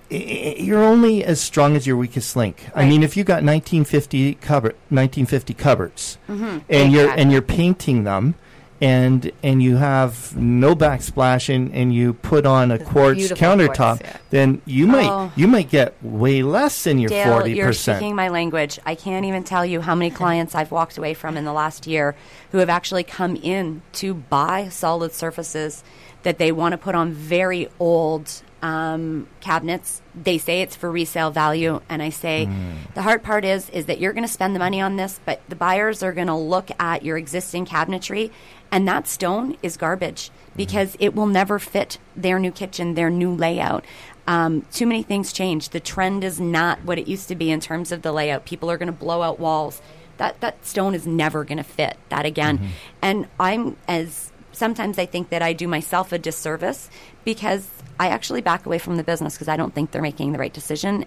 you're only as strong as your weakest link. I mean, if you got 1950 cupboard 1950 cupboards, Mm-hmm. and you're and you're painting them. And and you have no backsplash and, and you put on a quartz countertop, quartz, yeah. then you might Oh. you might get way less than your Dale, forty you're speaking my language. I can't even tell you how many clients I've walked away from in the last year who have actually come in to buy solid surfaces that they want to put on very old um, cabinets. They say it's for resale value, and I say the hard part is is that you're going to spend the money on this, but the buyers are going to look at your existing cabinetry, and that stone is garbage because it will never fit their new kitchen, their new layout. Um, too many things change. The trend is not what it used to be in terms of the layout. People are going to blow out walls. That that stone is never going to fit that again. And I'm as sometimes I think that I do myself a disservice because I actually back away from the business because I don't think they're making the right decision.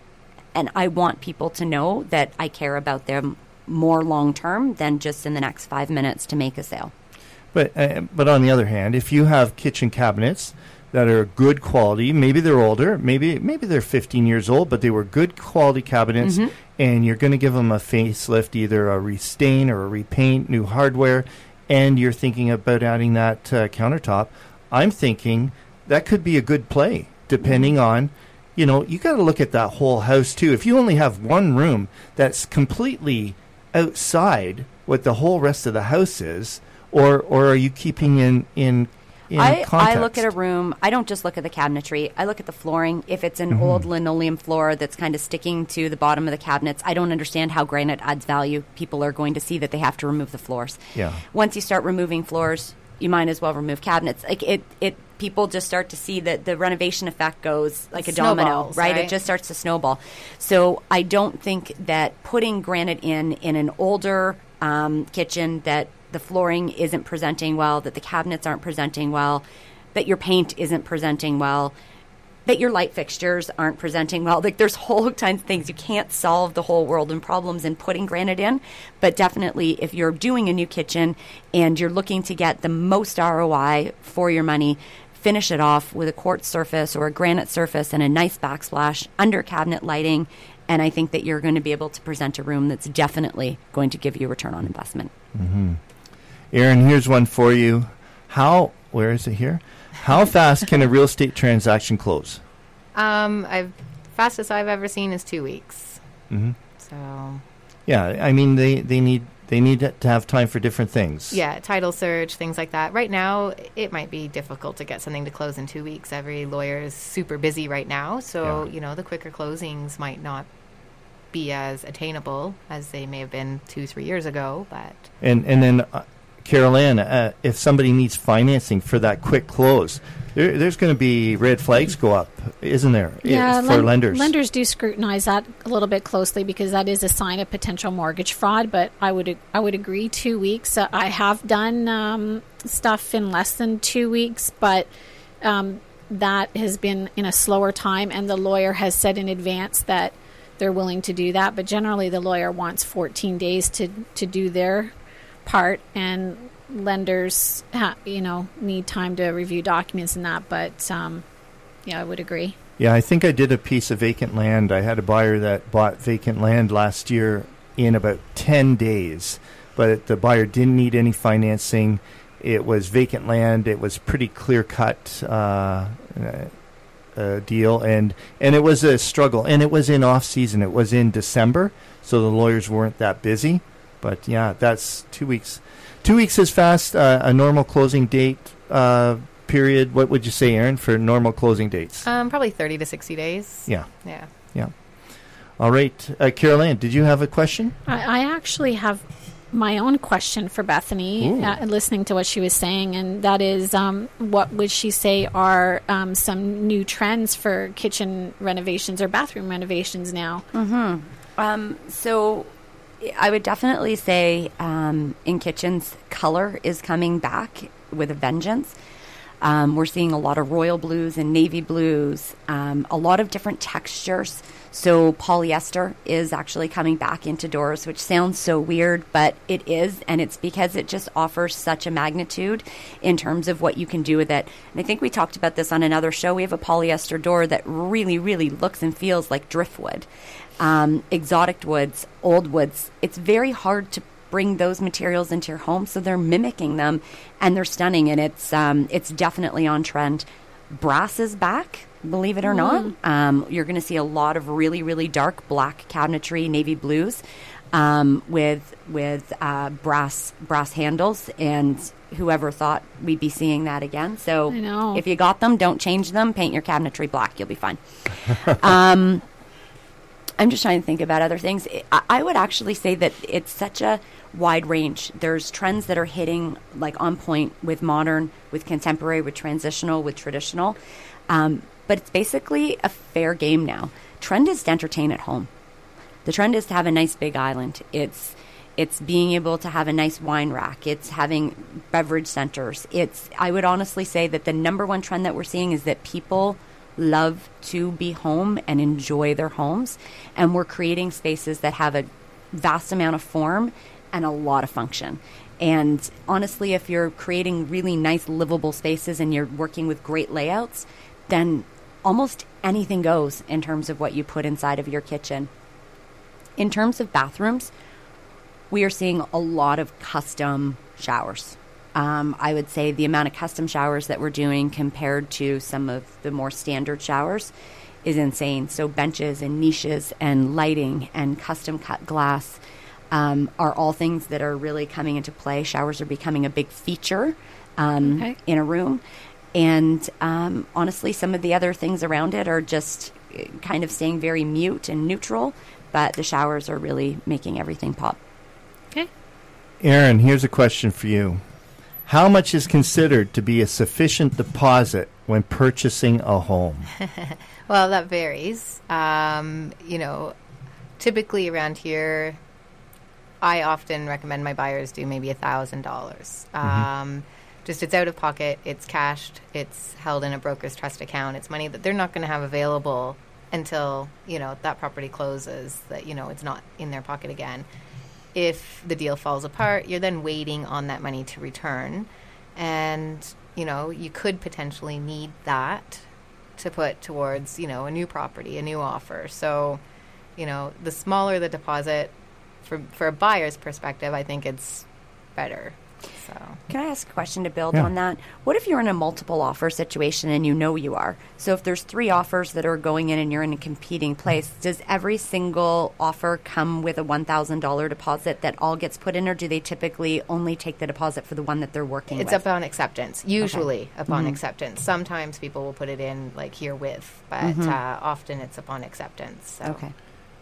And I want people to know that I care about them more long term than just in the next five minutes to make a sale. But uh, but on the other hand, if you have kitchen cabinets that are good quality, maybe they're older, maybe maybe they're 15 years old, but they were good quality cabinets, Mhm. and you're going to give them a facelift, either a restain or a repaint, new hardware, and you're thinking about adding that uh, countertop. I'm thinking that could be a good play, depending on. You know, you got to look at that whole house too. If you only have one room that's completely outside what the whole rest of the house is, or or are you keeping in in in I, I look at a room. I don't just look at the cabinetry. I look at the flooring. If it's an Mm-hmm. old linoleum floor that's kind of sticking to the bottom of the cabinets, I don't understand how granite adds value. People are going to see that they have to remove the floors. Yeah. Once you start removing floors, you might as well remove cabinets. Like it, it. People just start to see that the renovation effect goes like a domino, snowballs, right? It just starts to snowball. So I don't think that putting granite in in an older um, kitchen that the flooring isn't presenting well, that the cabinets aren't presenting well, that your paint isn't presenting well, that your light fixtures aren't presenting well. Like there's whole kinds of things you can't solve the whole world and problems in putting granite in, but definitely if you're doing a new kitchen and you're looking to get the most ROI for your money, finish it off with a quartz surface or a granite surface and a nice backsplash under cabinet lighting. And I think that you're going to be able to present a room that's definitely going to give you a return on investment. Mm-hmm. Erin, here's one for you. How where is it here? How fast can a real estate transaction close? Um, I've fastest I've ever seen is two weeks. hmm So Yeah, I mean they they need they need to have time for different things. yeah, title search, things like that. Right now, it might be difficult to get something to close in two weeks. Every lawyer is super busy right now, so Yeah. you know the quicker closings might not be as attainable as they may have been two, three years ago. But And and then, uh, Carol Ann, uh, if somebody needs financing for that quick close, there, there's going to be red flags go up, isn't there? Yeah, for len- lenders. Lenders do scrutinize that a little bit closely because that is a sign of potential mortgage fraud. But I would I would agree two weeks. Uh, I have done um, stuff in less than two weeks, but um, that has been in a slower time, and the lawyer has said in advance that they're willing to do that. But generally, the lawyer wants 14 days to to do their part, and lenders, ha- you know, need time to review documents and that. But um, yeah, I would agree. Yeah, I think I did a piece of vacant land. I had a buyer that bought vacant land last year in about 10 days, but the buyer didn't need any financing. It was vacant land. It was pretty clear cut uh, uh, deal, and, and it was a struggle. And it was in off season, it was in December, so the lawyers weren't that busy. But yeah, that's two weeks. Two weeks is fast. Uh, a normal closing date uh, period. What would you say, Erin, for normal closing dates? Um, probably 30 to 60 days. yeah. Yeah. Yeah. All right, uh, Carol Ann, did you have a question? I, I actually have my own question for Bethany, uh, listening to what she was saying, and that is, um, what would she say are um, some new trends for kitchen renovations or bathroom renovations now? Um, so I would definitely say um, in kitchens, color is coming back with a vengeance. Um, we're seeing a lot of royal blues and navy blues, um, a lot of different textures. So polyester is actually coming back into doors, which sounds so weird, but it is, and it's because it just offers such a magnitude in terms of what you can do with it. And I think we talked about this on another show. We have a polyester door that really, really looks and feels like driftwood um, exotic woods, old woods. It's very hard to bring those materials into your home, so they're mimicking them, and they're stunning. And it's um, it's definitely on trend. Brass is back, believe it or not. Um, you're going to see a lot of really really dark black cabinetry, navy blues, um, with with uh, brass brass handles and. Whoever thought we'd be seeing that again? So I know. if you got them, don't change them. Paint your cabinetry black. You'll be fine. um, I'm just trying to think about other things. I, would actually say that it's such a wide range. There's trends that are hitting like on point with modern, with contemporary, with transitional, with traditional. Um, but it's basically a fair game now. Trend is to entertain at home. The trend is to have a nice big island. It's it's being able to have a nice wine rack. It's having beverage centers. It's I would honestly say that the number one trend that we're seeing is that people love to be home and enjoy their homes and we're creating spaces that have a vast amount of form and a lot of function. And honestly, if you're creating really nice livable spaces and you're working with great layouts, then almost anything goes in terms of what you put inside of your kitchen. In terms of bathrooms, we are seeing a lot of custom showers. Um, I would say the amount of custom showers that we're doing compared to some of the more standard showers is insane. So, benches and niches and lighting and custom cut glass um, are all things that are really coming into play. Showers are becoming a big feature um, Okay. in a room. And um, honestly, some of the other things around it are just uh, kind of staying very mute and neutral, but the showers are really making everything pop. Okay. Erin, here's a question for you. How much is considered to be a sufficient deposit when purchasing a home? Well, that varies. Um, you know, typically around here, I often recommend my buyers do maybe a thousand dollars. Um, Just it's out of pocket, it's cashed, it's held in a broker's trust account. It's money that they're not going to have available until you know that property closes. That you know it's not in their pocket again. If the deal falls apart, you're then waiting on that money to return, and you know you could potentially need that to put towards you know a new property, a new offer. So, you know, the smaller the deposit for for a buyer's perspective, I think it's better. So, Can I ask a question to build Yeah. on that? What if you're in a multiple offer situation and you know you are? So if there's three offers that are going in and you're in a competing place, does every single offer come with a $1,000 deposit that all gets put in, or do they typically only take the deposit for the one that they're working it's with? upon acceptance. Usually upon acceptance. Sometimes people will put it in like here with, but uh, often it's upon acceptance. So. okay.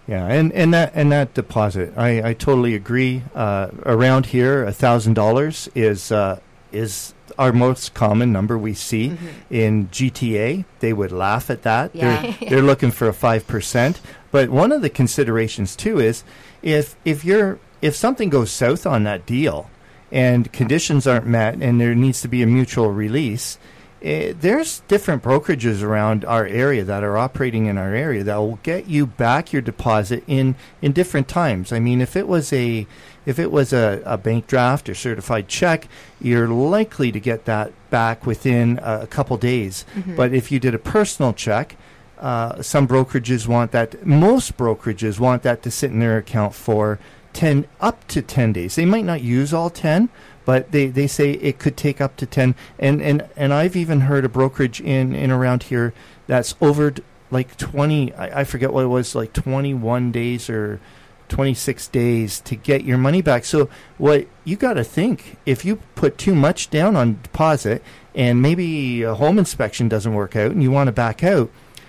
Yeah, and, and that and that deposit, I, I totally agree. Uh, around here, a thousand dollars is uh, is our most common number we see in GTA. They would laugh at that. Yeah. They're, they're looking for a five percent. But one of the considerations too is if if you're if something goes south on that deal and conditions aren't met and there needs to be a mutual release. Eh, there's different brokerages around our area that are operating in our area that will get you back your deposit in in different times. I mean, if it was a if it was a, a bank draft or certified check, you're likely to get that back within a, a couple days. But if you did a personal check, uh, some brokerages want that. Most brokerages want that to sit in their account for ten up to ten days. They might not use all ten, but they, they say it could take up to ten. And and and I've even heard a brokerage in in around here that's over like twenty. I, I forget what it was, like twenty one days or. 26 days to get your money back. So what you got to think if you put too much down on deposit and maybe a home inspection doesn't work out and you want to back out,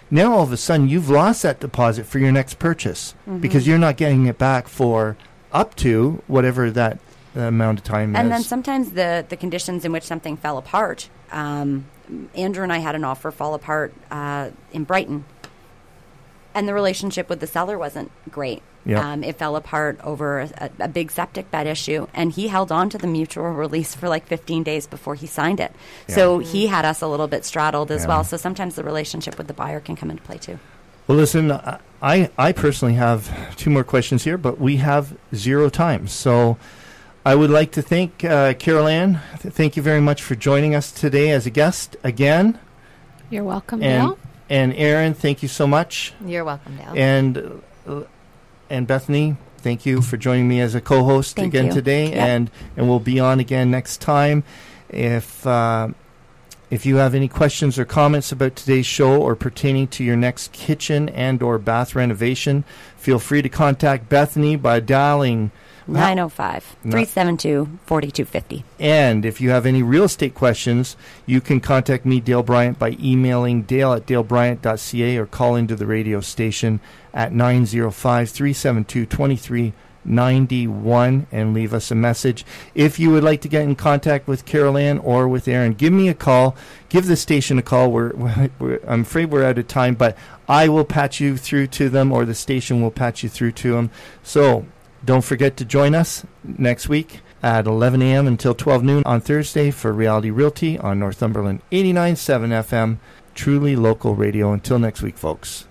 now all of a sudden you've lost that deposit for your next purchase Mm-hmm. because you're not getting it back for up to whatever that amount of time And is. then sometimes the, the conditions in which something fell apart. Um, Andrew and I had an offer fall apart uh, in Brighton, and the relationship with the seller wasn't great. Yeah. Um, it fell apart over a, a big septic bed issue, and he held on to the mutual release for like 15 days before he signed it. So he had us a little bit straddled as Yeah. well. So sometimes the relationship with the buyer can come into play too. Well, listen, I, I personally have two more questions here, but we have zero time. So I would like to thank uh, Carol Ann. Th- Thank you very much for joining us today as a guest again. You're welcome, And, Dale. and Erin, thank you so much. You're welcome, Dale. And, uh, and Bethany, thank you for joining me as a co-host Thank again you. today. Yep. And, and we'll be on again next time. If, uh, if you have any questions or comments about today's show or pertaining to your next kitchen and or bath renovation, feel free to contact Bethany by dialing 905 No. 372 4250. and if you have any real estate questions, you can contact me, Dale Bryant, by emailing dale at dalebryant.ca or call into the radio station at 905 372 2391 and leave us a message. If you would like to get in contact with Carol Ann or with Erin, give me a call. Give the station a call. We're, we're, I'm afraid we're out of time, but I will patch you through to them or the station will patch you through to them. So don't forget to join us next week at 11 a.m. until 12 noon on Thursday for Reality Realty on Northumberland 89.7 FM, truly local radio. Until next week, folks.